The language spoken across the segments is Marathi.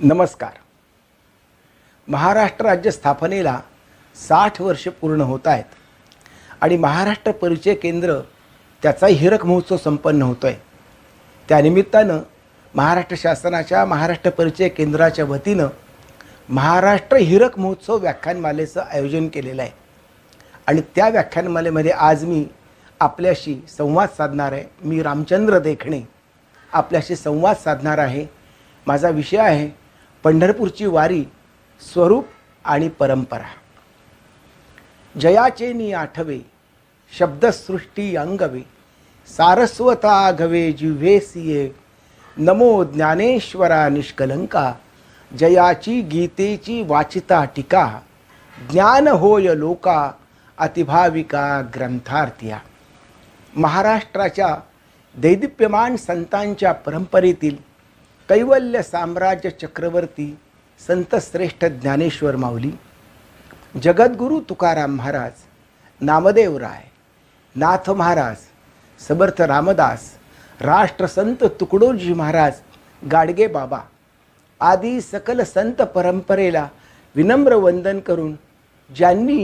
नमस्कार. महाराष्ट्र राज्य स्थापनेला साठ वर्ष पूर्ण होत आहेत आणि महाराष्ट्र परिचय केंद्र त्याचा हिरक महोत्सव संपन्न होतो आहे त्यानिमित्तानं महाराष्ट्र शासनाच्या महाराष्ट्र परिचय केंद्राच्या वतीनं महाराष्ट्र हिरक महोत्सव व्याख्यानमालेचं आयोजन केलेलं आहे. आणि त्या व्याख्यानमालेमध्ये आज मी आपल्याशी संवाद साधणार आहे. मी रामचंद्र देखणे आपल्याशी संवाद साधणार आहे. माझा विषय आहे पंढरपूरची वारी स्वरूप आणि परंपरा. जयाचे नि आठवे शब्दसृष्टी अंगवे सारस्वता घवे जिव्हे सिये. नमो ज्ञानेश्वरा निष्कलंका जयाची गीतेची वाचिता टीका ज्ञान होय लोका अतिभाविका ग्रंथार्थिया. महाराष्ट्राच्या दैदिप्यमान संतांच्या परंपरेतील कैवल्य साम्राज्य चक्रवर्ती संतश्रेष्ठ ज्ञानेश्वर माऊली जगद्गुरू तुकाराम महाराज नामदेव राय नाथ महाराज समर्थ रामदास राष्ट्रसंत तुकडोजी महाराज गाडगे बाबा आदी सकल संत परंपरेला विनम्र वंदन करून ज्यांनी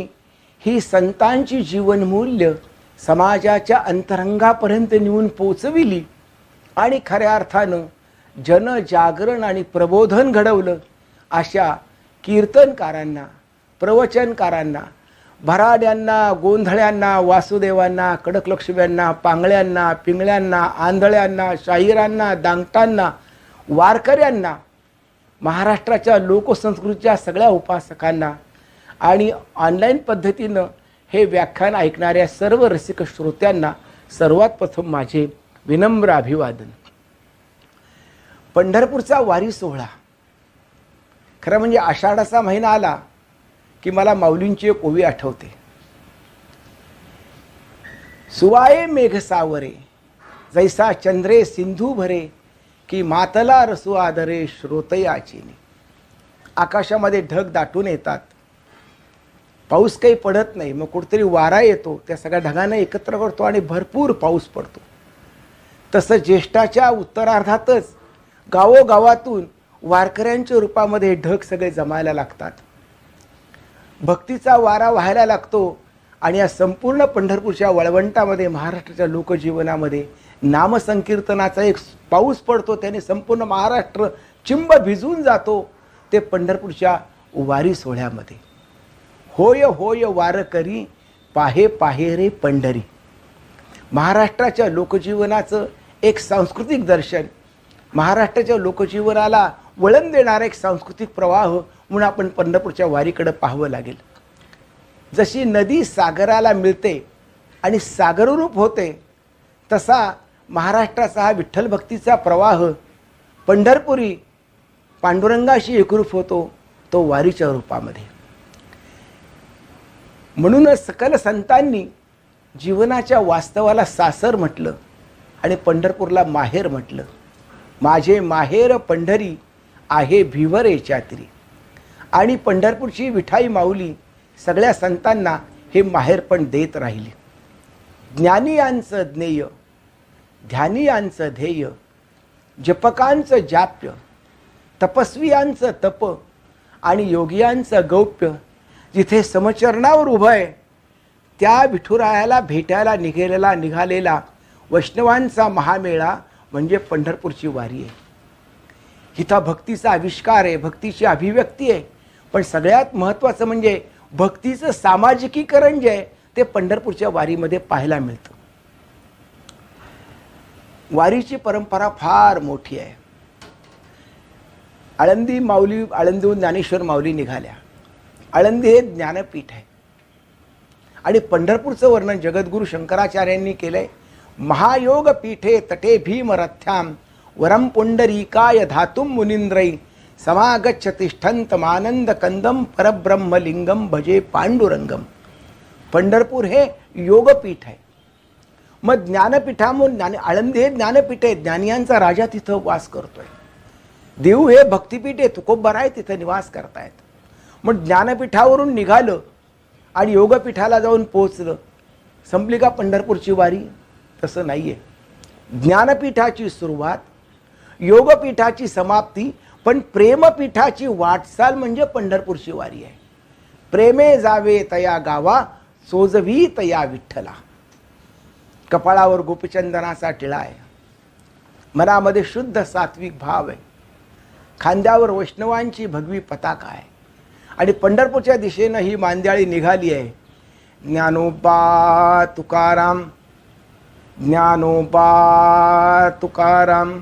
ही संतांची जीवनमूल्य समाजाच्या अंतरंगापर्यंत नेऊन पोचविली आणि खऱ्या अर्थानं जनजागरण आणि प्रबोधन घडवलं. अशा कीर्तनकारांना प्रवचनकारांना भराड्यांना गोंधळ्यांना वासुदेवांना कडकलक्ष्म्यांना पांगळ्यांना पिंगळ्यांना आंधळ्यांना शाहिरांना दांगटांना वारकऱ्यांना महाराष्ट्राच्या लोकसंस्कृतीच्या सगळ्या उपासकांना आणि ऑनलाईन पद्धतीनं हे व्याख्यान ऐकणाऱ्या सर्व रसिक श्रोत्यांना सर्वात प्रथम माझे विनम्र अभिवादन. पंढरपूरचा वारी सोहळा. खरं म्हणजे आषाढाचा महिना आला की मला माऊलींची एक ओवी आठवते. सुवाये मेघ सावरे जैसा चंद्रे सिंधू भरे की मातला रसू आदरे श्रोतयाचिनी आकाशामध्ये ढग दाटून येतात. पाऊस काही पडत नाही मग कुठेतरी वारा येतो. त्या सगळ्या ढगांना एकत्र करतो आणि भरपूर पाऊस पडतो. तसं ज्येष्ठाच्या उत्तरार्धातच गावोगावातून वारकऱ्यांच्या रूपामध्ये ढग सगळे जमायला लागतात. भक्तीचा वारा व्हायला लागतो आणि या संपूर्ण पंढरपूरच्या वळवंटामध्ये महाराष्ट्राच्या लोकजीवनामध्ये नामसंकीर्तनाचा एक पाऊस पडतो त्याने संपूर्ण महाराष्ट्र चिंब भिजून जातो ते पंढरपूरच्या वारी सोहळ्यामध्ये. होय होय वार करी पाहे पाहे रे पंढरी. महाराष्ट्राच्या लोकजीवनाचं एक सांस्कृतिक दर्शन महाराष्ट्राच्या लोकजीवनाला वळण देणारा एक सांस्कृतिक प्रवाह म्हणून आपण पंढरपूरच्या वारीकडं पाहावं लागेल. जशी नदी सागराला मिळते आणि सागररूप होते तसा महाराष्ट्राचा हा विठ्ठल भक्तीचा प्रवाह पंढरपुरी पांडुरंगाशी एकरूप होतो तो वारीच्या रूपामध्ये. म्हणूनच सकल संतांनी जीवनाच्या वास्तवाला सासर म्हटलं आणि पंढरपूरला माहेर म्हटलं. माझे माहेर पंढरी आहे भिवरे चात्री आणि पंढरपूरची विठाई माऊली सगळ्या संतांना हे माहेरपण देत राहिली. ज्ञानियांचं ज्ञेय ध्यानियांचं ध्येय जपकांचं जाप्य तपस्वियांचं तप आणि योगियांचं गौप्य जिथे समचरणावर उभं आहे त्या विठुरायाला भेटायला निघेलेला निघालेला वैष्णवांचा महामेळा म्हणजे पंढरपूरची वारी आहे. इथं भक्तीचा आविष्कार आहे भक्तीची अभिव्यक्ती आहे. पण सगळ्यात महत्त्वाचं म्हणजे भक्तीचं सामाजिकीकरण जे आहे ते पंढरपूरच्या वारीमध्ये पाहायला मिळतं. वारीची परंपरा फार मोठी आहे. आळंदी माऊली आळंदीहून ज्ञानेश्वर माऊली निघाल्या. आळंदी हे ज्ञानपीठ आहे. आणि पंढरपूरचं वर्णन जगद्गुरू शंकराचार्यांनी केलंय. महायोग पीठे तटे भीमरथ्याम वरम पुंडरीकाय धातुम मुनिंद्रै समागच्छ तिष्ठंतमानंद कंदम परब्रह्मलिंगम भजे पांडुरंगम पंढरपूर हे योगपीठ आहे. मग ज्ञानपीठामून ज्ञान आळंदी हे ज्ञानपीठ आहे. ज्ञानियांचा राजा तिथं वास करतोय. देऊ हे भक्तिपीठ आहे. तुकोबर आहे तिथं निवास करतायत. मग ज्ञानपीठावरून निघालं आणि योगपीठाला जाऊन पोचलं संपली का पंढरपूरची वारी? तसं नाही आहे ज्ञानपीठाची सुरुवात योगपीठाची समाप्ती पण प्रेमपीठाची वाटचाल म्हणजे पंढरपूरची वारी आहे. प्रेमे जावे तया गावा सोजवी तया विठ्ठला. कपाळावर गोपचंदनाचा टिळा आहे. मनामध्ये शुद्ध सात्विक भाव आहे. खांद्यावर वैष्णवांची भगवी पताका आहे. आणि पंढरपूरच्या दिशेनं ही मांद्याळी निघाली आहे. ज्ञानोबा तुकाराम ज्ञानोबा तुकाराम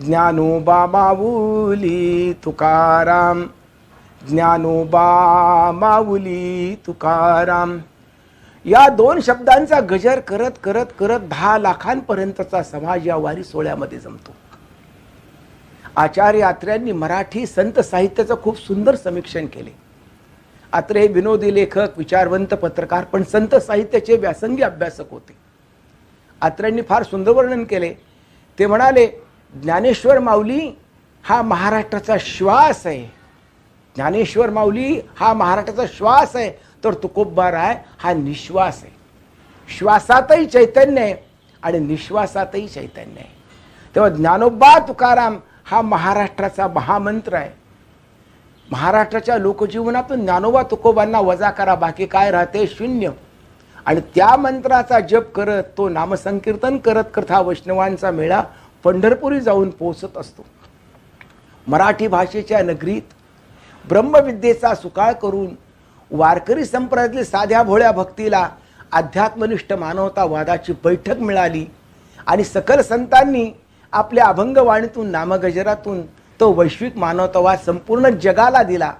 ज्ञानोबा माऊली तुकाराम ज्ञानोबा माऊली तुकाराम या दोन शब्दांचा गजर करत करत करत दहा लाखांपर्यंतचा समाज या वारी सोहळ्यामध्ये जमतो. आचार्य आत्र्यांनी मराठी संत साहित्याचं खूप सुंदर समीक्षण केले. आत्रे हे विनोदी लेखक विचारवंत पत्रकार पण संत साहित्याचे व्यासंगी अभ्यासक होते. आत्र्यांनी फार सुंदर वर्णन केले. ते म्हणाले ज्ञानेश्वर माऊली हा महाराष्ट्राचा श्वास आहे. ज्ञानेश्वर माऊली हा महाराष्ट्राचा श्वास आहे तर तुकोबा राय हा निश्वास आहे. श्वासातही चैतन्य आहे आणि निश्वासातही चैतन्य आहे. तेव्हा ज्ञानोबा तुकाराम हा महाराष्ट्राचा महामंत्र आहे. महाराष्ट्राच्या लोकजीवनातून ज्ञानोबा तुकोबांना वजा करा बाकी काय राहते शून्य. आणि त्या मंत्राचा जप करत तो नामसंकीर्तन करत कथा वैष्णवांचा मेळा पंढरपुरी जाऊन पोहोचत असतो. मराठी भाषेच्या नगरीत ब्रह्मविद्येचा सुकाळ करून वारकरी संप्रदायातील साध्या भोळ्या भक्तीला अध्यात्मनिष्ठ मानवतावादाची बैठक मिळाली आणि सकल संतांनी आपल्या अभंगवाणीतून नामगजरातून तो वैश्विक मानवतावाद संपूर्ण जगाला दिला.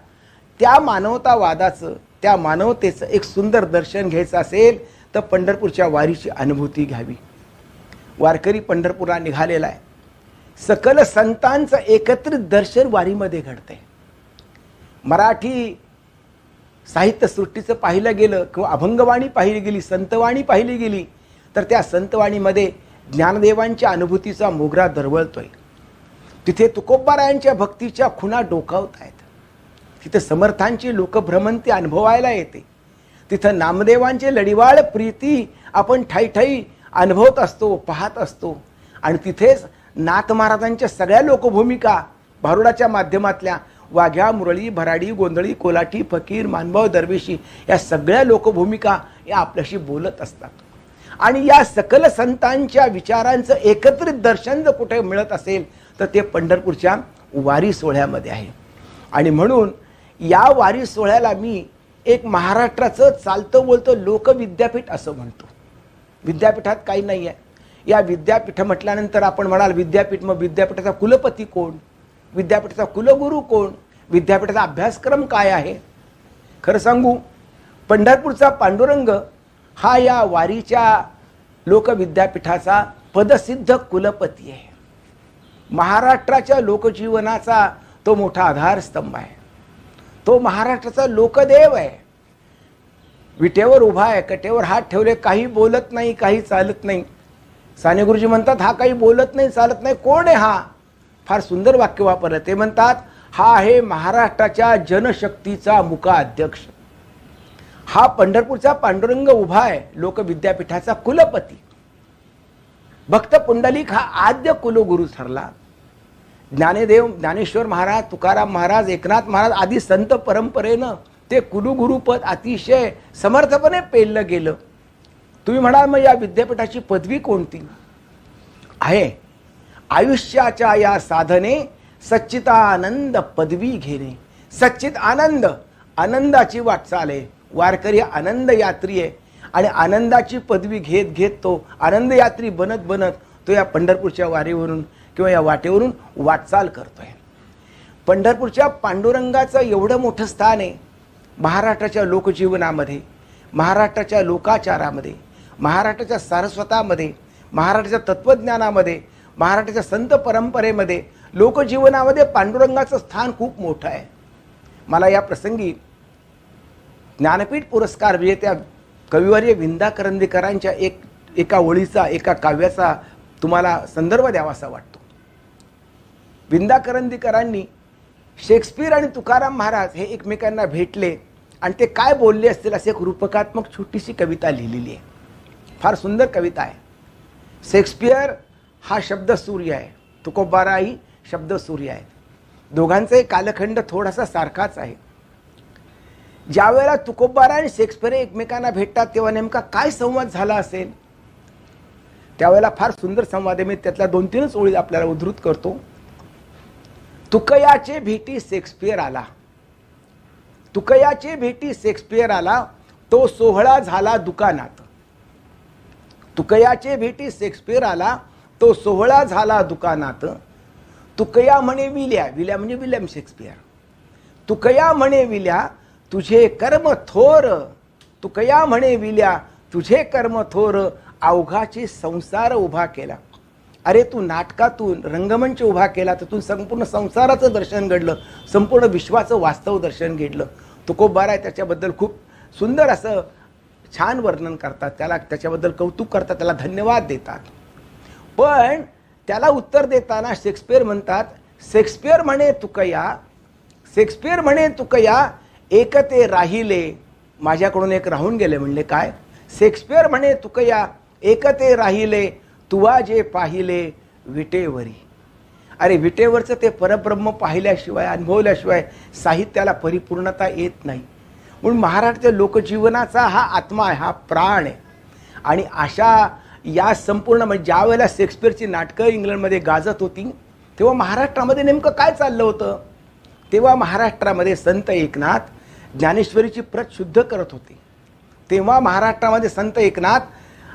त्या मानवतावादाचं त्या मानवतेचं एक सुंदर दर्शन घ्यायचं असेल तर पंढरपूरच्या वारीची अनुभूती घ्यावी. वारकरी पंढरपूरला निघालेला आहे. सकल संतांचं एकत्रित दर्शन वारीमध्ये घडतंय. मराठी साहित्यसृष्टीचं पाहिलं गेलं किंवा अभंगवाणी पाहिली गेली संतवाणी पाहिली गेली तर त्या संतवाणीमध्ये ज्ञानदेवांच्या अनुभूतीचा मोगरा दरवळतोय. तिथे तुकोबारायांच्या भक्तीच्या खुणा डोकावत आहेत तिथं समर्थांची लोकभ्रमंती अनुभवायला येते. तिथं नामदेवांचे लढिवाळ प्रीती आपण ठाईठाई अनुभवत असतो पाहत असतो. आणि तिथेच नाथ महाराजांच्या सगळ्या लोकभूमिका भारुडाच्या माध्यमातल्या वाघ्या मुरळी भराडी गोंधळी कोलाटी फकीर मानभाव दरवेशी या सगळ्या लोकभूमिका या आपल्याशी बोलत असतात. आणि या सकल संतांच्या विचारांचं एकत्रित दर्शन जर कुठे मिळत असेल तर ते पंढरपूरच्या वारी सोहळ्यामध्ये आहे. आणि म्हणून या वारी सोहळ्याला मी एक महाराष्ट्राचं चालतं बोलतं लोकविद्यापीठ असं म्हणतो. विद्यापीठात काही नाही आहे या विद्यापीठ म्हटल्यानंतर आपण म्हणाल विद्यापीठ मग विद्यापीठाचा कुलपती कोण? विद्यापीठाचा कुलगुरू कोण? विद्यापीठाचा अभ्यासक्रम काय आहे? खरं सांगू पंढरपूरचा पांडुरंग हा या वारीच्या लोकविद्यापीठाचा पदसिद्ध कुलपती आहे. महाराष्ट्राच्या लोकजीवनाचा तो मोठा आधारस्तंभ आहे. तो महाराष्ट्राचा लोकदेव आहे. विटेवर उभा आहे कटेवर हात ठेवले काही बोलत नाही काही चालत नाही. साने गुरुजी म्हणतात हा काही बोलत नाही चालत नाही कोण आहे हा? फार सुंदर वाक्य वापरलं. ते म्हणतात हा आहे महाराष्ट्राच्या जनशक्तीचा मुका अध्यक्ष. हा पंढरपूरचा पांडुरंग उभा आहे लोकविद्यापीठाचा कुलपती. भक्त पुंडलिक हा आद्य कुलगुरू ठरला. ज्ञानेदेव ज्ञानेश्वर महाराज तुकाराम महाराज एकनाथ महाराज आदी संत परंपरेनं ते कुलुगुरुपद अतिशय समर्थपणे पेललं गेलं. तुम्ही म्हणाल मग या विद्यापीठाची पदवी कोणती? आहे. आयुष्याच्या या साधने सच्चितानंद पदवी घेणे. सच्चित आनंद आनंदाची वाटचाल आहे. वारकरी आनंद यात्री आहे. आणि आनंदाची पदवी घेत घेत तो आनंद यात्री बनत बनत तो या पंढरपूरच्या वारीवरून किंवा या वाटेवरून वाटचाल करतोय. पंढरपूरच्या पांडुरंगाचं एवढं मोठं स्थान आहे महाराष्ट्राच्या लोकजीवनामध्ये महाराष्ट्राच्या लोकाचारामध्ये महाराष्ट्राच्या सारस्वतामध्ये महाराष्ट्राच्या तत्त्वज्ञानामध्ये महाराष्ट्राच्या संत परंपरेमध्ये लोकजीवनामध्ये पांडुरंगाचं स्थान खूप मोठं आहे. मला या प्रसंगी ज्ञानपीठ पुरस्कार विजेत्या कविवर्य विंदा करंदीकरांच्या एक एका ओळीचा एका काव्याचा तुम्हाला संदर्भ द्यावासा वाटतो. विंदा करंदीकरांनी शेक्सपियर आणि तुकाराम महाराज हे एकमेकांना भेटले आणि ते काय बोलले असतील असे एक रूपकात्मक छोटीशी कविता लिहिलेली आहे. फार सुंदर कविता आहे. शेक्सपियर हा शब्द सूर्य आहे. तुकोबाराही शब्द सूर्य आहे दोघांचाही कालखंड थोडासा सारखाच आहे. ज्यावेळेला तुकोबारा आणि शेक्सपियर एकमेकांना भेटतात तेव्हा नेमका काय संवाद झाला असेल? त्यावेळेला फार सुंदर संवाद आहे. मी त्यातल्या दोन तीनच ओळी आपल्याला उद्धृत करतो. तुकयाचे भेटी शेक्सपियर आला. तुकयाचे भेटी शेक्सपियर आला तो सोहळा झाला दुकानात. तुकयाचे भेटी शेक्सपियर आला तो सोहळा झाला दुकानात. तुकया म्हणे विल्या विल्या म्हणजे विल्यम शेक्सपियर. तुकया म्हणे विल्या तुझे कर्म थोर. तुकया म्हणे विल्या तुझे कर्म थोर अवघाचे संसार उभा केला. अरे तू नाटकातून रंगमंच उभा केला तर तू संपूर्ण संसाराचं दर्शन घडलं संपूर्ण विश्वाचं वास्तव दर्शन घडलं तुकोबार आहे त्याच्याबद्दल खूप सुंदर असं छान वर्णन करतात. त्याला त्याच्याबद्दल कौतुक करतात त्याला धन्यवाद देतात. पण त्याला उत्तर देताना शेक्सपियर म्हणतात शेक्सपियर म्हणे तुकया शेक्सपियर म्हणे तुकया एक ते राहिले. माझ्याकडून एक राहून गेले म्हणले काय? शेक्सपियर म्हणे तुकया एक ते राहिले. तुवा जे पाहिले विटेवरी. अरे विटेवरचं ते परब्रह्म पाहिल्याशिवाय अनुभवल्याशिवाय साहित्याला परिपूर्णता येत नाही. म्हणून महाराष्ट्र लोकजीवनाचा हा आत्मा आहे हा प्राण आहे. आणि अशा या संपूर्ण म्हणजे ज्या वेळेला शेक्सपियरची नाटकं इंग्लंडमध्ये गाजत होती तेव्हा महाराष्ट्रामध्ये नेमकं काय चाललं होतं? तेव्हा महाराष्ट्रामध्ये संत एकनाथ ज्ञानेश्वरीची प्रत शुद्ध करत होते. तेव्हा महाराष्ट्रामध्ये संत एकनाथ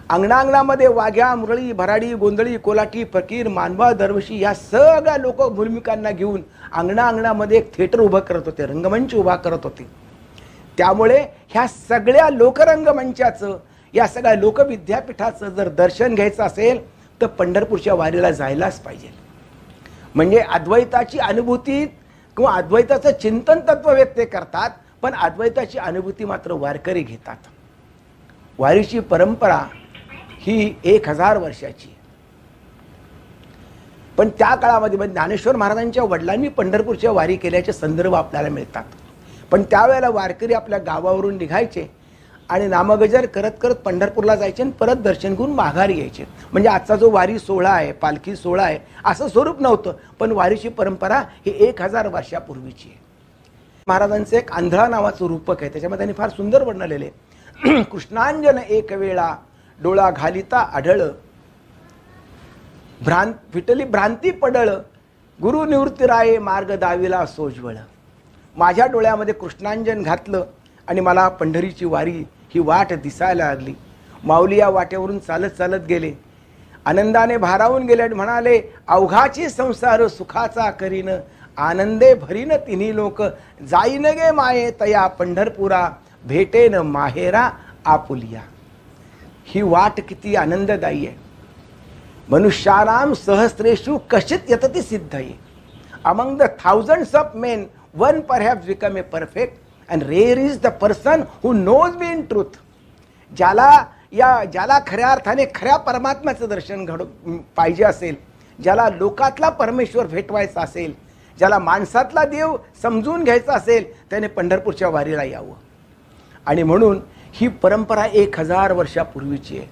अंगणांगणामध्ये वाघ्या मुरळी भराडी गोंधळी कोलाटी फकीर मानवा दरवशी या सगळ्या लोक भूमिकांना घेऊन अंगणा अंगणामध्ये एक थिएटर उभं करत होते रंगमंच उभा करत होते. त्यामुळे ह्या सगळ्या लोकरंगमंचाचं या सगळ्या लोकविद्यापीठाचं जर दर्शन घ्यायचं असेल तर पंढरपूरच्या वारीला जायलाच पाहिजे. म्हणजे अद्वैताची अनुभूती किंवा अद्वैताचं चिंतन तत्व व्यक्त करतात पण अद्वैताची अनुभूती मात्र वारकरी घेतात. वारीची परंपरा ही एक हजार वर्षाची पण त्या काळामध्ये ज्ञानेश्वर महाराजांच्या वडिलांनी पंढरपूरच्या वारी केल्याचे संदर्भ आपल्याला मिळतात. पण त्यावेळेला वारकरी आपल्या गावावरून निघायचे आणि नामगजर करत करत पंढरपूरला जायचे आणि परत दर्शन घेऊन माघारी यायचे. म्हणजे आजचा जो वारी सोहळा आहे पालखी सोहळा आहे असं स्वरूप नव्हतं पण वारीची परंपरा ही एक हजार वर्षापूर्वीची आहे. महाराजांचं एक आंधळा नावाचं रूपक आहे त्याच्यामध्ये त्यांनी फार सुंदर वर्णलेले कृष्णांजन एक वेळा डोळा घालिता आढळ. भ्रांत विटली भ्रांती पडळ. गुरु निवृत्तीराये मार्ग दाविला सोजवळ. माझ्या डोळ्यामध्ये कृष्णांजन घातलं आणि मला पंढरीची वारी ही वाट दिसायला लागली. माऊली या वाटेवरून चालत चालत गेले. आनंदाने भारावून गेले आणि म्हणाले अवघाची संसार सुखाचा करीन. आनंदे भरीन तिन्ही लोक. जाईन गे माये तया पंढरपुरा. भेटेन माहेरा आपुलिया. ही वाट किती आनंददायी आहे. मनुष्याराम सहस्रेशू कशित यतती सिद्ध आहे among the thousands of men one per have become a perfect and rare is the person who knows be in truth ज्याला या ज्याला खऱ्या अर्थाने खऱ्या परमात्म्याचं दर्शन घड पाहिजे असेल ज्याला लोकातला परमेश्वर भेटवायचा असेल ज्याला माणसातला देव समजून घ्यायचा असेल त्याने पंढरपूरच्या वारीला यावं. आणि म्हणून ही परंपरा एक हजार वर्षापूर्वीची आहे.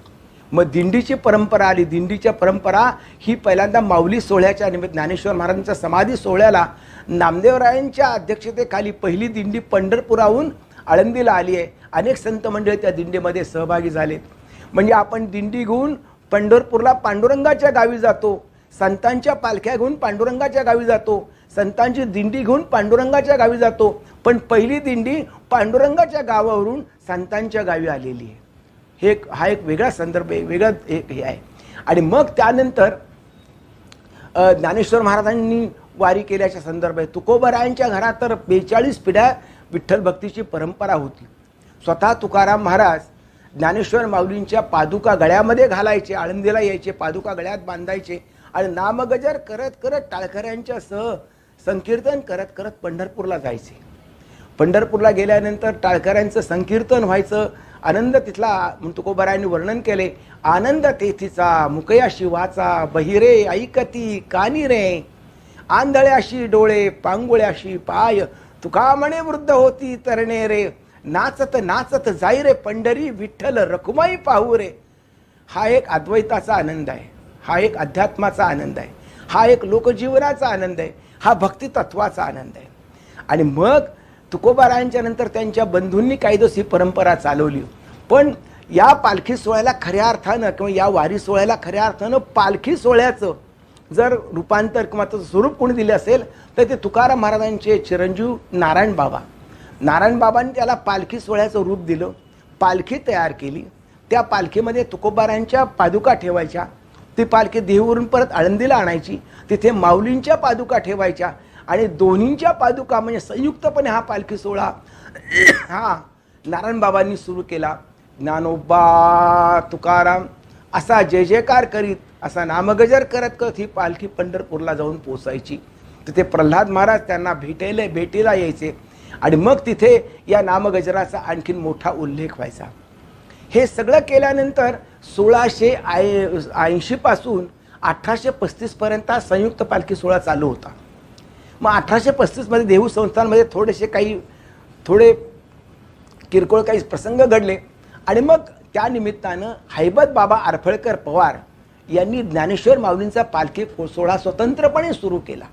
मग दिंडीची परंपरा आली दिंडीच्या परंपरा ही पहिल्यांदा माऊली सोहळ्याच्या निमित्त ज्ञानेश्वर महाराजांच्या समाधी सोहळ्याला नामदेवरायांच्या अध्यक्षतेखाली पहिली दिंडी पंढरपुराहून आळंदीला आली आहे. अनेक संत मंडळी त्या दिंडीमध्ये सहभागी झालेत. म्हणजे आपण दिंडी घेऊन पंढरपूरला पांडुरंगाच्या गावी जातो संतांच्या पालख्या घेऊन पांडुरंगाच्या गावी जातो संतांची दिंडी घेऊन पांडुरंगाच्या गावी जातो. पण पहिली दिंडी पांडुरंगाच्या गावावरून संतांच्या गावी आलेली आहे. हे एक हा एक वेगळा संदर्भ आहे वेगळा एक हे आहे. आणि मग त्यानंतर ज्ञानेश्वर महाराजांनी वारी केल्याच्या संदर्भ आहे तुकोबरायांच्या घरात तर बेचाळीस पिढ्या विठ्ठल भक्तीची परंपरा होती. स्वतः तुकाराम महाराज ज्ञानेश्वर माऊलींच्या पादुका गळ्यामध्ये घालायचे आळंदीला यायचे पादुका गळ्यात बांधायचे आणि नामगजर करत करत टाळकऱ्यांच्या सह संकीर्तन करत करत पंढरपूरला जायचे. पंढरपूरला गेल्यानंतर टाळकऱ्यांचं संकीर्तन व्हायचं. आनंद तिथला म्हणून तुकोबारायांनी वर्णन केले. आनंद तेथीचा मुकया शिवाचा बहिरे ऐकती कानी रे. आंधळ्याशी डोळे पांगुळ्याशी पाय तुका म्हणे वृद्ध होती तरणे रे. नाचत नाचत जाई रे पंढरी विठ्ठल रखुमाई पाहू रे. हा एक अद्वैताचा आनंद आहे. हा एक अध्यात्माचा आनंद आहे. हा एक लोकजीवनाचा आनंद आहे. हा भक्ती तत्वाचा आनंद आहे. आणि मग तुकोबारायांच्या नंतर त्यांच्या बंधूंनी कायदोस ही परंपरा चालवली. पण या पालखी सोहळ्याला खऱ्या अर्थानं किंवा या वारी सोहळ्याला खऱ्या अर्थानं पालखी सोहळ्याचं जर रूपांतर किंवा त्याचं स्वरूप कोणी दिलं असेल तर ते तुकाराम महाराजांचे चिरंजीव नारायण बाबा. नारायण बाबांनी त्याला पालखी सोहळ्याचं रूप दिलं पालखी तयार केली. त्या पालखीमध्ये तुकोबारायांच्या पादुका ठेवायच्या ती पालखी देहूवरून परत आळंदीला आणायची. तिथे माऊलींच्या पादुका ठेवायच्या आणि दोन्हींच्या पादुका म्हणजे संयुक्तपणे हा पालखी सोहळा हा नारायण बाबांनी सुरू केला. ज्ञानोबा तुकाराम असा जय जयकार करीत असा नामगजर करत करत ही पालखी पंढरपूरला जाऊन पोचायची तिथे प्रल्हाद महाराज त्यांना भेटायला भेटीला यायचे आणि मग तिथे या नामगजराचा आणखीन मोठा उल्लेख व्हायचा. हे सगळं केल्यानंतर सोळाशे आय ऐंशीपासून अठराशे पस्तीसपर्यंत हा संयुक्त पालखी सोहळा चालू होता. मग अठराशे पस्तीसमध्ये देहू संस्थांमध्ये थोडेसे काही थोडे किरकोळ काही प्रसंग घडले. आणि मग त्या निमित्तानं हैबत बाबा आरफळकर पवार यांनी ज्ञानेश्वर माऊलींचा पालखी सोहळा स्वतंत्रपणे सुरू केला.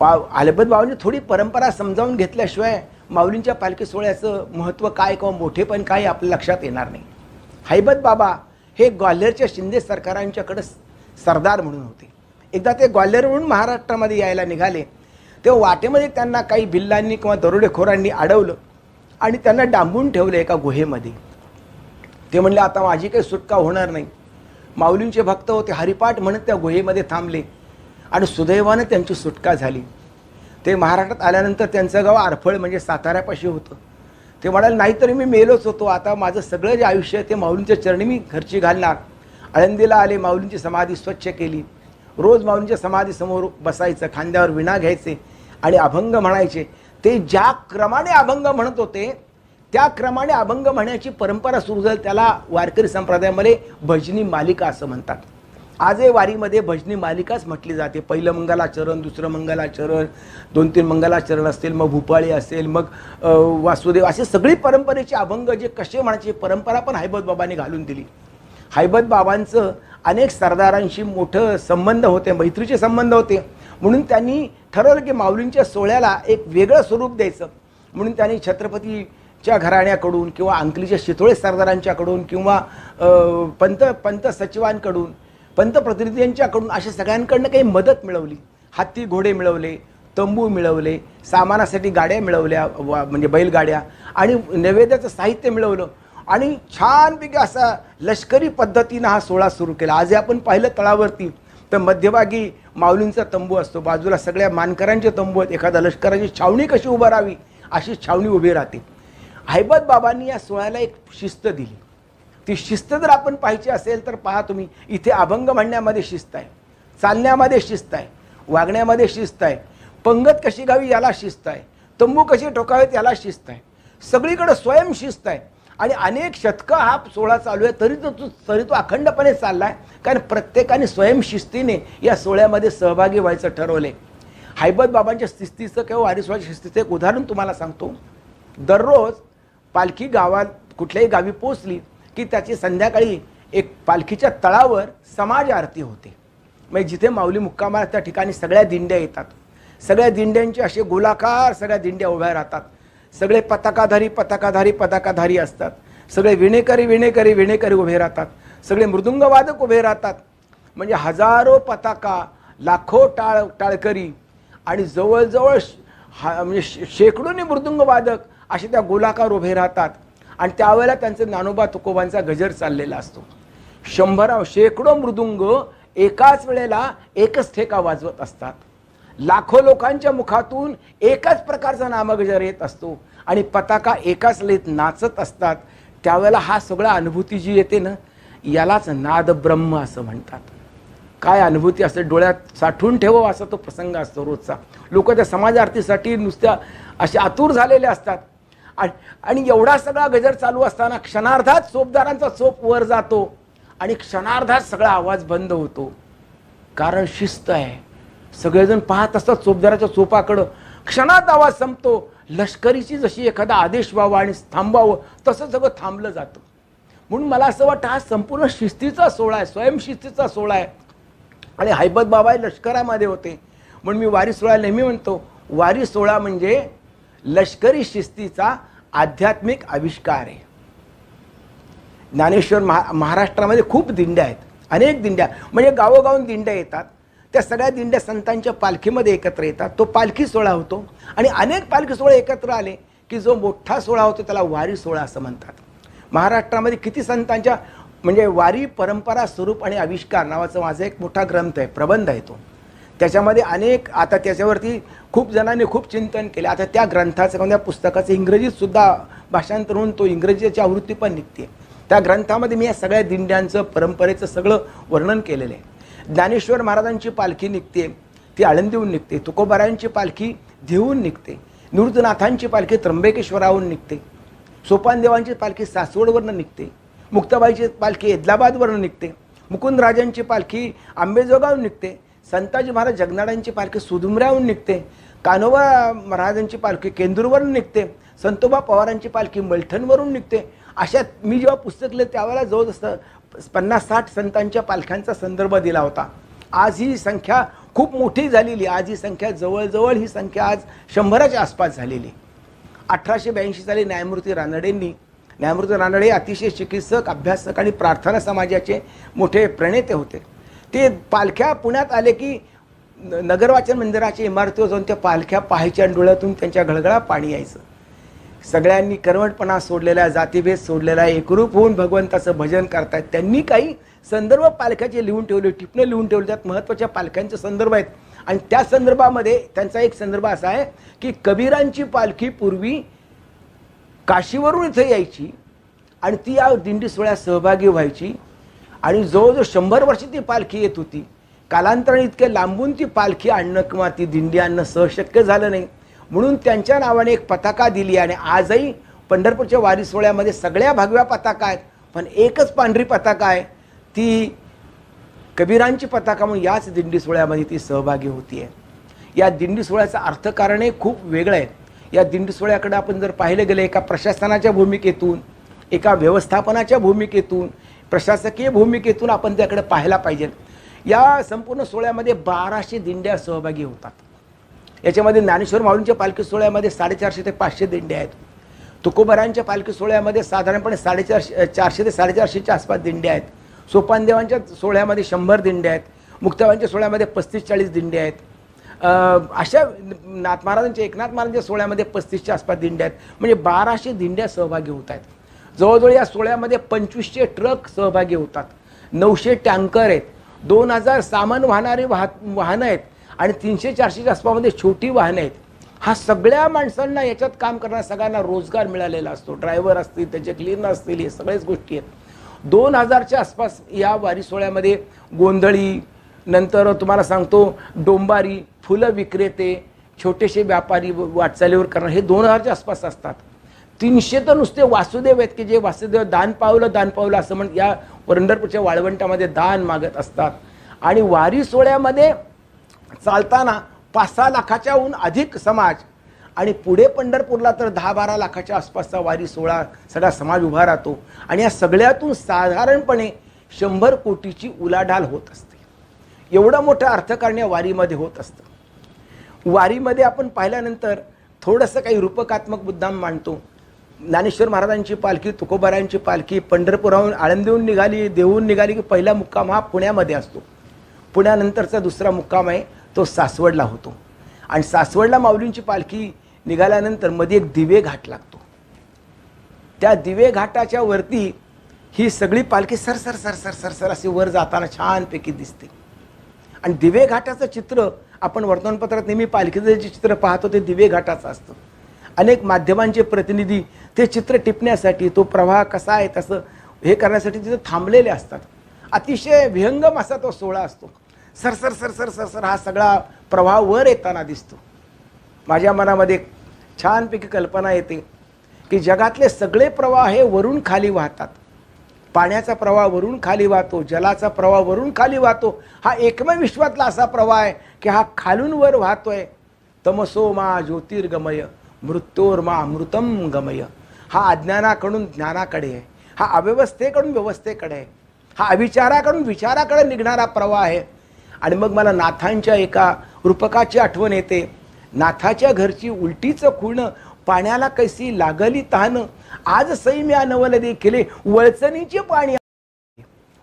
पा हैबत बाबांनी थोडी परंपरा समजावून घेतल्याशिवाय माऊलींच्या पालखी सोहळ्याचं महत्त्व काय किंवा मोठेपण काय आपल्या लक्षात येणार नाही. हैबत बाबा हे ग्वाल्हेरच्या शिंदे सरकारांच्याकडं सरदार म्हणून होते. एकदा ते ग्वाल्हेरवरून महाराष्ट्रामध्ये यायला निघाले तेव्हा वाटेमध्ये त्यांना काही भिल्लांनी किंवा दरोडेखोरांनी अडवलं आणि त्यांना डांबून ठेवलं एका गुहेमध्ये. ते म्हणले आता माझी काही सुटका होणार नाही. माऊलींचे भक्त होते हरिपाठ म्हणत त्या गुहेमध्ये थांबले आणि सुदैवानं त्यांची सुटका झाली. ते महाराष्ट्रात आल्यानंतर त्यांचं गाव आरफळ म्हणजे साताऱ्यापाशी होतं. ते म्हणाले नाहीतरी मी मेलोच होतो. आता माझं सगळं जे आयुष्य आहे ते माऊलींच्या चरणी मी घरची घालणार. आळंदीला आले माऊलींची समाधी स्वच्छ केली. रोज माऊलींच्या समाधीसमोर बसायचं खांद्यावर विणा घ्यायचे आणि अभंग म्हणायचे. ते ज्या क्रमाने अभंग म्हणत होते त्या क्रमाने अभंग म्हणण्याची परंपरा सुरू झाली. त्याला वारकरी संप्रदायामध्ये भजनी मालिका असं म्हणतात. आजही वारीमध्ये भजनी मालिकाच म्हटली जाते. पहिलं मंगलाचरण दुसरं मंगलाचरण दोन तीन मंगलाचरण असतील मग भूपाळी असेल मग वासुदेव असे सगळी परंपरेचे अभंग जे कसे म्हणायचे परंपरा पण हैबत बाबांनी घालून दिली. हैबत बाबांचं अनेक सरदारांशी मोठं संबंध होते मैत्रीचे संबंध होते. म्हणून त्यांनी ठरवलं की माऊलींच्या सोहळ्याला एक वेगळं स्वरूप द्यायचं. म्हणून त्यांनी छत्रपतीच्या घराण्याकडून किंवा अंकलीच्या शितोळे सरदारांच्याकडून किंवा पंत पंत सचिवांकडून पंतप्रतिनिधींच्याकडून अशा सगळ्यांकडनं काही मदत मिळवली. हत्ती घोडे मिळवले तंबू मिळवले सामानासाठी गाड्या मिळवल्या वा- म्हणजे बैलगाड्या आणि नैवेद्याचं साहित्य मिळवलं. आणि छानपैकी असा लष्करी पद्धतीनं हा सोहळा सुरू केला. आज आपण पाहिलं तळावरती तर मध्यभागी माऊलींचा तंबू असतो. बाजूला सगळ्या मानकरांचे तंबू आहेत. एखाद्या लष्कराची छावणी कशी उभं राहावी अशी छावणी उभी राहते. हैबत बाबांनी या सोहळ्याला एक शिस्त दिली. ती शिस्त जर आपण पाहिजे असेल तर पहा तुम्ही इथे अभंग म्हणण्यामध्ये शिस्त आहे चालण्यामध्ये शिस्त आहे वागण्यामध्ये शिस्त आहे पंगत कशी घावी याला शिस्त आहे तंबू कशी ठोकावेत याला शिस्त आहे सगळीकडे स्वयंशिस्त आहे. आणि अनेक शतकं हा सोहळा चालू आहे तरी तो तरी तो अखंडपणे चालला आहे कारण प्रत्येकाने स्वयंशिस्तीने या सोहळ्यामध्ये सहभागी व्हायचं ठरवले हैबत बाबांच्या शिस्तीचं किंवा वारीसोळ्याच्या शिस्तीचं एक उदाहरण तुम्हाला सांगतो. दररोज पालखी गावात कुठल्याही गावी पोचली की त्याची संध्याकाळी एक पालखीच्या तळावर समाज आरती होते. म्हणजे जिथे माऊली मुक्कामार त्या ठिकाणी सगळ्या दिंड्या येतात. सगळ्या दिंड्यांचे असे गोलाकार सगळ्या दिंड्या उभ्या राहतात. सगळे पताकाधारी पताकाधारी पताकाधारी असतात. सगळे विणेकरी विणेकरी विणेकरी उभे राहतात. सगळे मृदुंगवादक उभे राहतात. म्हणजे हजारो पताका लाखो टाळ टाळकरी आणि जवळजवळ श- हा म्हणजे शे- शेकडोनी मृदुंगवादक असे त्या गोलाकार उभे राहतात. आणि त्यावेळेला त्यांचे ज्ञानोबा तुकोबांचा गजर चाललेला असतो. शंभरा शेकडो मृदुंग एकाच वेळेला एकच ठेका वाजवत असतात. लाखो लोकांच्या मुखातून एकाच प्रकारचा नामगजर येत असतो आणि पताका एकाच लेत नाचत असतात. त्यावेळेला हा सगळा अनुभूती जी येते ना यालाच नाद ब्रह्म असं म्हणतात. काय अनुभूती असते? डोळ्यात साठवून ठेवावं असा तो प्रसंग असतो रोजचा. लोक त्या समाजार्थीसाठी नुसत्या असे आतुर झालेले असतात. आणि आणि एवढा सगळा गजर चालू असताना क्षणार्धात चोपदारांचा चोप वर जातो आणि क्षणार्धात सगळा आवाज बंद होतो. कारण शिस्त आहे. सगळेजण पाहत असतात चोपदाराच्या चोपाकडं. क्षणात आवाज संपतो. लष्करीची जशी एखादा आदेश व्हावा आणि थांबावं तसं सगळं थांबलं जातं. म्हणून मला असं वाटतं हा संपूर्ण शिस्तीचा सोहळा आहे. स्वयंशिस्तीचा सोहळा आहे. आणि हैबत बाबा हे लष्करामध्ये होते. म्हणून मी वारी सोहळा नेहमी म्हणतो. वारी सोहळा म्हणजे लष्करी शिस्तीचा आध्यात्मिक आविष्कार आहे. ज्ञानेश्वर महा महाराष्ट्रामध्ये खूप दिंड्या आहेत. अनेक दिंड्या. म्हणजे गावोगावून दिंड्या येतात. त्या सगळ्या दिंड्या संतांच्या पालखीमध्ये एकत्र येतात. तो पालखी सोहळा होतो. आणि अनेक पालखी सोहळे एकत्र आले की जो मोठा सोहळा होतो त्याला वारी सोहळा असं म्हणतात. महाराष्ट्रामध्ये किती संतांच्या म्हणजे वारी परंपरा स्वरूप आणि आविष्कार नावाचा माझा एक मोठा ग्रंथ आहे प्रबंध आहे तो. त्याच्यामध्ये अनेक आता त्याच्यावरती खूप जणांनी खूप चिंतन केले. आता त्या ग्रंथाचं किंवा त्या पुस्तकाचं इंग्रजीतसुद्धा भाषांतर होऊन तो इंग्रजीची आवृत्ती पण निघते. त्या ग्रंथामध्ये मी या सगळ्या दिंड्यांचं परंपरेचं सगळं वर्णन केलेलं आहे. ज्ञानेश्वर महाराजांची पालखी निघते ती आळंदीहून निघते. तुकोबारायांची पालखी देहून निघते. निवृत्तनाथांची पालखी त्र्यंबकेश्वराहून निघते. सोपानदेवांची पालखी सासवडवरनं निघते. मुक्ताबाईची पालखी एदलाबादवरनं निघते. मुकुंदराजांची पालखी आंबेजोगावून निघते. संताजी महाराज जगनाडांची पालखी सुदुमऱ्याहून निघते. कानोबा महाराजांची पालखी केंदूरवरून निघते. संतोबा पवारांची पालखी मलठणवरून निघते. अशा मी जेव्हा पुस्तक लिहिलं त्यावेळेला जवळ पन्नास साठ संतांच्या पालख्यांचा संदर्भ दिला होता. आज ही संख्या खूप मोठी झालेली आज ही संख्या जवळजवळ ही संख्या आज शंभराच्या आसपास झालेली अठराशे ब्याऐंशी साली न्यायमूर्ती रानडेंनी न्यायमूर्ती रानडे अतिशय चिकित्सक अभ्यासक आणि प्रार्थना समाजाचे मोठे प्रणेते होते. ते पालख्या पुण्यात आले की नगरवाचन मंदिराच्या इमारतीवर जाऊन त्या पालख्या पाहायच्या डोळ्यातून त्यांच्या घळघळा पाणी यायचं. सगळ्यांनी करवटपणा सोडलेला जातीभेद सोडलेला एकरूप होऊन भगवंताचं भजन करतायत. त्यांनी काही संदर्भ पालख्याचे लिहून ठेवले टिपणं लिहून ठेवले त्यात महत्त्वाच्या पालख्यांचे संदर्भ आहेत. आणि त्या संदर्भामध्ये त्यांचा एक संदर्भ असा आहे की कबीरांची पालखी पूर्वी काशीवरून इथं यायची आणि ती या दिंडी सोहळ्यात सहभागी व्हायची. आणि जवळजवळ शंभर वर्ष ती पालखी येत होती. कालांतराने इतक्या लांबून ती पालखी आणणं किंवा ती दिंडी आणणं सहशक्य झालं नाही. म्हणून त्यांच्या नावाने एक पताका दिली आणि आजही पंढरपूरच्या वारी सोहळ्यामध्ये सगळ्या भगव्या पताका आहेत. पण एकच पांढरी पताका आहे. ती कबीरांची पताका म्हणून याच दिंडी सोहळ्यामध्ये ती सहभागी होती आहे या दिंडी सोहळ्याचं अर्थकारणही खूप वेगळं आहे या दिंडी सोहळ्याकडे आपण जर पाहिलं गेलं एका प्रशासनाच्या भूमिकेतून एका व्यवस्थापनाच्या भूमिकेतून प्रशासकीय भूमिकेतून आपण त्याकडे पाहायला पाहिजे. या संपूर्ण सोहळ्यामध्ये बाराशे दिंड्या सहभागी होतात. याच्यामध्ये ज्ञानेश्वर माऊलींच्या पालखी सोहळ्यामध्ये साडेचारशे ते पाचशे दिंड्या आहेत. तुकोबरांच्या पालखी सोहळ्यामध्ये साधारणपणे साडेचारशे चारशे ते साडेचारशेच्या आसपास दिंड्या आहेत. सोपानदेवांच्या सोहळ्यामध्ये शंभर दिंड्या आहेत. मुक्ताबाईंच्या सोहळ्यामध्ये पस्तीस चाळीस दिंड्या आहेत. अशा नाथ महाराजांच्या एकनाथ महाराजांच्या सोहळ्यामध्ये पस्तीसच्या आसपास दिंड्या आहेत. म्हणजे बाराशे दिंड्या सहभागी होत आहेत. जवळजवळ या सोहळ्यामध्ये पंचवीसशे ट्रक सहभागी होतात. नऊशे टँकर आहेत. दोन हजार सामान वाहणारी वाह वाहनं आहेत आणि तीनशे चारशेच्या आसपासमध्ये छोटी वाहनं आहेत. हा सगळ्या माणसांना याच्यात काम करणाऱ्या सगळ्यांना रोजगार मिळालेला असतो. ड्रायव्हर असतील त्याचे क्लीनर असतील हे सगळ्याच गोष्टी आहेत. दोन हजारच्या आसपास या वारी सोहळ्यामध्ये गोंधळी नंतर तुम्हाला सांगतो डोंबारी फुलं विक्रेते छोटेसे व्यापारी वाटचालीवर करणार हे दोन हजारच्या आसपास असतात. तीनशे तर नुसते वासुदेव आहेत की जे वासुदेव दान पावलं दान पावलं असं म्हण या पंढरपूरच्या वाळवंटामध्ये दान मागत असतात. आणि वारी सोहळ्यामध्ये चालताना पाच सहा लाखाच्याहून अधिक समाज आणि पुढे पंढरपूरला तर दहा बारा लाखाच्या आसपासचा वारी सोहळा सगळा समाज उभा राहतो. आणि या सगळ्यातून साधारणपणे शंभर कोटीची उलाढाल होत असते. एवढं मोठं अर्थकारण या वारीमध्ये होत असतं. वारीमध्ये आपण पाहिल्यानंतर थोडंसं काही रूपकात्मक मुद्दाम मांडतो. ज्ञानेश्वर महाराजांची पालखी तुकोबारायांची पालखी पंढरपुराहून आळंदीहून निघाली देहून निघाली की पहिला मुक्काम हा पुण्यामध्ये असतो. पुण्यानंतरचा दुसरा मुक्काम आहे तो सासवडला होतो. आणि सासवडला माऊलींची पालखी निघाल्यानंतरमध्ये एक दिवे घाट लागतो. त्या दिवे घाटाच्या वरती ही सगळी पालखी सरसर सरसर सरसर अशी वर जाताना छानपैकी दिसते. आणि दिवे घाटाचं चित्र आपण वर्तमानपत्रात नेहमी पालखीचं जे चित्र पाहतो ते दिवे घाटाचं असतं. अनेक माध्यमांचे प्रतिनिधी ते चित्र टिपण्यासाठी तो प्रवाह कसा आहे तसं हे करण्यासाठी तिथे थांबलेले असतात. अतिशय विहंगम असा तो सोहळा असतो. सर सर सरसर हा सगळा प्रवाह वर येताना दिसतो. माझ्या मनामध्ये छानपैकी कल्पना येते की जगातले सगळे प्रवाह हे वरून खाली वाहतात. पाण्याचा प्रवाह वरून खाली वाहतो जलाचा प्रवाह वरून खाली वाहतो. हा एकमेव विश्वातला असा प्रवाह आहे की हा खालून वर वाहतोय. तमसो मा ज्योतिर्गमय मृत्योर्मा अमृतम गमय. हा अज्ञानाकडून ज्ञानाकडे आहे. हा अव्यवस्थेकडून व्यवस्थेकडे आहे. हा अविचाराकडून विचाराकडे निघणारा प्रवाह आहे. आणि मग मला नाथांच्या एका रूपकाची आठवण येते. नाथाच्या घरची उलटीचं खूण पाण्याला कैसी लागली तहानं आज सैम्या नवल देखील वळचणीचे पाणी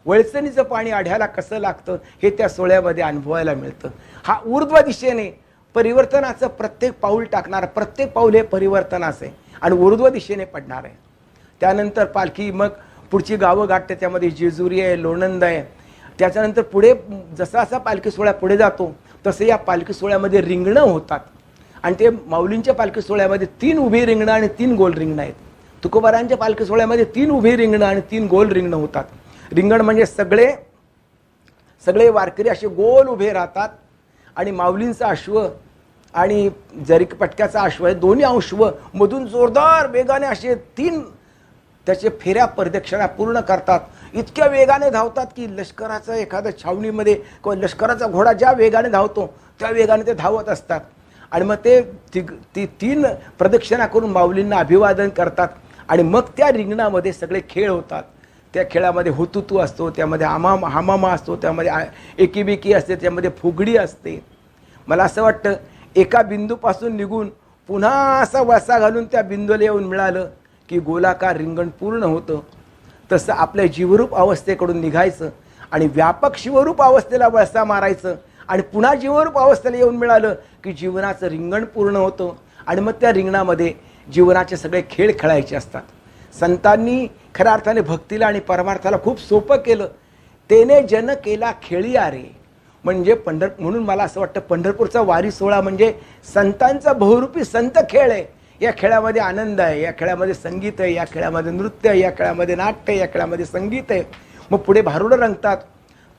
वळचणीचं पाणी आढ्याला कसं लागतं हे त्या सोहळ्यामध्ये अनुभवायला मिळतं. हा ऊर्ध्व दिशेने परिवर्तनाचं प्रत्येक पाऊल टाकणार प्रत्येक पाऊल हे परिवर्तनाचं आहे. आणि ऊर्ध्व दिशेने पडणार आहे. त्यानंतर पालखी मग पुढची गावं गाठते त्यामध्ये जेजुरी आहे लोणंद आहे. त्याच्यानंतर पुढे जसा असा पालखी सोहळा पुढे जातो तसं या पालखी सोहळ्यामध्ये रिंगणं होतात. आणि ते माऊलींच्या पालखी सोहळ्यामध्ये तीन उभी रिंगणं आणि तीन गोल रिंगणं आहेत. तुकोबारांच्या पालखी सोहळ्यामध्ये तीन उभी रिंगणं आणि तीन गोल रिंगणं होतात. रिंगण म्हणजे सगळे सगळे वारकरी असे गोल उभे राहतात आणि माऊलींचा अश्व आणि जरी पटक्याचा अश्व आहे दोन्ही अंश्व मधून जोरदार वेगाने असे तीन त्याचे फेऱ्या प्रदक्षिणा पूर्ण करतात. इतक्या वेगाने धावतात की लष्कराचं एखाद्या छावणीमध्ये किंवा लष्कराचा घोडा ज्या वेगाने धावतो त्या वेगाने ते धावत असतात. आणि मग ते ती ती तीन प्रदक्षिणा करून माऊलींना अभिवादन करतात. आणि मग त्या रिंगणामध्ये सगळे खेळ होतात. त्या खेळामध्ये हुतुतू असतो त्यामध्ये आमाम हामामा असतो त्यामध्ये एकीबिकी असते त्यामध्ये फुगडी असते. मला असं वाटतं एका बिंदूपासून निघून पुन्हा असा वसा घालून त्या बिंदूला येऊन मिळालं की गोलाकार रिंगण पूर्ण होतं. तसं आपल्या जीवरूप अवस्थेकडून निघायचं आणि व्यापक शिवरूप अवस्थेला वळसा मारायचं आणि पुन्हा जीवरूप अवस्थेला येऊन मिळालं की जीवनाचं रिंगण पूर्ण होतं. आणि मग त्या रिंगणामध्ये जीवनाचे सगळे खेळ खेळायचे असतात. संतांनी खऱ्या अर्थाने भक्तीला आणि परमार्थाला खूप सोपं केलं. तेने जन केला खेळी आरे. म्हणजे पंढर म्हणून मला असं वाटतं पंढरपूरचा वारी सोहळा म्हणजे संतांचा बहुरूपी संत खेळ आहे. या खेळामध्ये आनंद आहे या खेळामध्ये संगीत आहे या खेळामध्ये नृत्य आहे या खेळामध्ये नाट्य आहे या खेळामध्ये संगीत आहे. मग पुढे भारुडं रंगतात.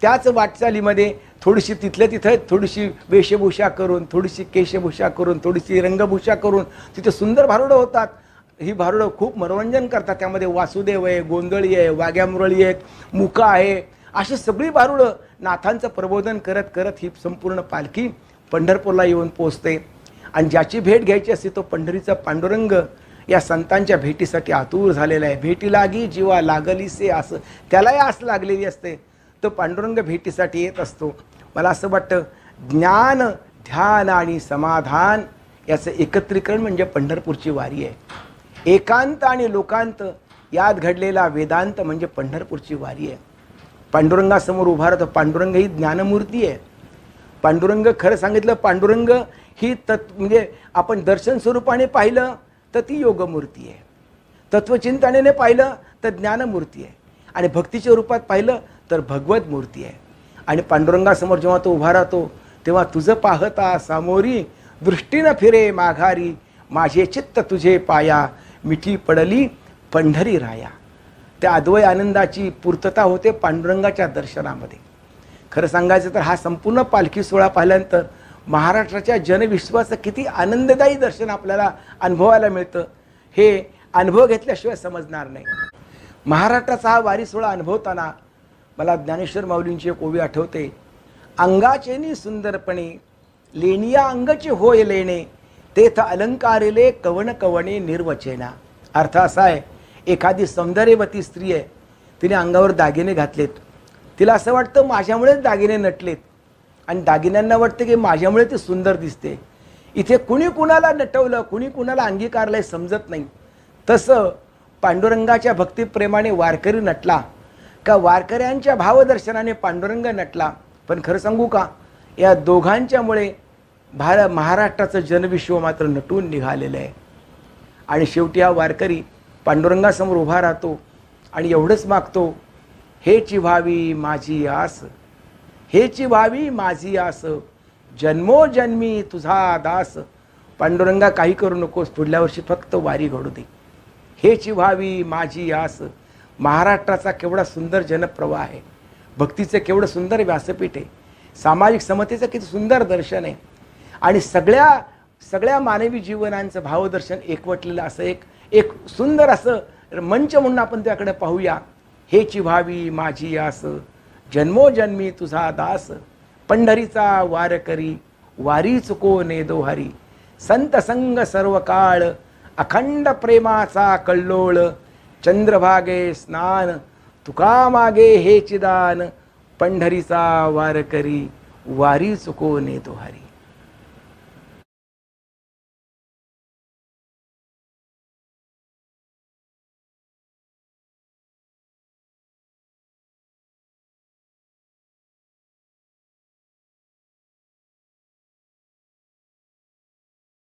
त्याच वाटचालीमध्ये थोडीशी तिथल्या तिथं थोडीशी वेशभूषा करून थोडीशी केशभूषा करून थोडीशी रंगभूषा करून तिथे सुंदर भारुडं होतात. ही भारुडं खूप मनोरंजन करतात. त्यामध्ये वासुदेव आहे गोंधळी आहे वाघ्या मुरळी आहेत मुका आहे अशी सगळी भारुडं नाथांचं प्रबोधन करत करत ही संपूर्ण पालखी पंढरपूरला येऊन पोचते आणि ज्याची भेट घ्यायची असते तो पंढरीचा पांडुरंग या संतांच्या भेटीसाठी आतूर झालेला आहे. भेटी लागी जीवा लागलीसे असं त्यालाही आस लागलेली असते. तो पांडुरंग भेटीसाठी येत असतो. मला असं वाटतं ज्ञान ध्यान आणि समाधान याचं एकत्रीकरण म्हणजे पंढरपूरची वारी आहे. एकांत आणि लोकांत यात घडलेला वेदांत म्हणजे पंढरपूरची वारी आहे. पांडुरंगासमोर उभा राहतो. पांडुरंग ही ज्ञानमूर्ती आहे. पांडुरंग खरं सांगितलं पांडुरंग ही तत् म्हणजे आपण दर्शन स्वरूपाने पाहिलं तर ती योगमूर्ती आहे. तत्वचिंतनेने पाहिलं तर ज्ञानमूर्ती आहे. आणि भक्तीच्या रूपात पाहिलं तर भगवत मूर्ती आहे. आणि पांडुरंगासमोर जेव्हा तो उभा राहतो तेव्हा तुझं पाहता सामोरी दृष्टीनं फिरे माघारी माझे चित्त तुझे पाया मिठी पडली पंढरी राया. त्या अद्वय आनंदाची पूर्तता होते पांडुरंगाच्या दर्शनामध्ये. खरं सांगायचं तर हा संपूर्ण पालखी सोहळा पाहिल्यानंतर महाराष्ट्राच्या जनविश्वाचं किती आनंददायी दर्शन आपल्याला अनुभवायला मिळतं हे अनुभव घेतल्याशिवाय समजणार नाही. महाराष्ट्राचा हा वारी सोहळा अनुभवताना मला ज्ञानेश्वर माऊलींची एक ओवी आठवते. अंगाचेनी सुंदरपणे लेनिया अंगचे होय लेणे तेथ अलंकारिले कवन कवणे निर्वचेना. अर्थ असा आहे एखादी सौंदर्यवती स्त्री आहे तिने अंगावर दागिने घातलेत. तिला असं वाटतं माझ्यामुळेच दागिने नटलेत. आणि दागिन्यांना वाटतं की माझ्यामुळे ते सुंदर दिसते. इथे कुणी कुणाला नटवलं कुणी कुणाला अंगीकारलंय समजत नाही. तसं पांडुरंगाच्या भक्तिप्रेमाने वारकरी नटला. का वारकऱ्यांच्या भावदर्शनाने पांडुरंग नटला? पण खरं सांगू का या दोघांच्यामुळे भार महाराष्ट्राचं जनविश्व मात्र नटून निघालेलं आहे. आणि शेवटी हा वारकरी पांडुरंगासमोर उभा राहतो आणि एवढंच मागतो हेची व्हावी माझी आस हेची व्हावी माझी आस जन्मोजन्मी तुझा दास. पांडुरंगा काही करू नकोस पुढल्या वर्षी फक्त वारी घडू दे. हेची व्हावी माझी आस महाराष्ट्राचा केवढा सुंदर जनप्रवाह आहे भक्तीचं केवढं सुंदर व्यासपीठ आहे सामाजिक समतेचं किती सुंदर दर्शन आहे आणि सगळ्या सगळ्या मानवी जीवनांचं भावदर्शन एकवटलेलं असं एक एक सुंदर असं मंच म्हणून आपण त्याकडे पाहूया. हेची व्हावी माझी आस जन्मोजन्मी तुझा दास. पंढरीचा वार करी वारी चुको ने दोहारी. संत संग सर्व काळ अखंड प्रेमाचा कल्लोळ. चंद्रभागे स्नान तुका मागे हे चिदान. पंढरीचा वार करी वारी चुको ने दोहारी.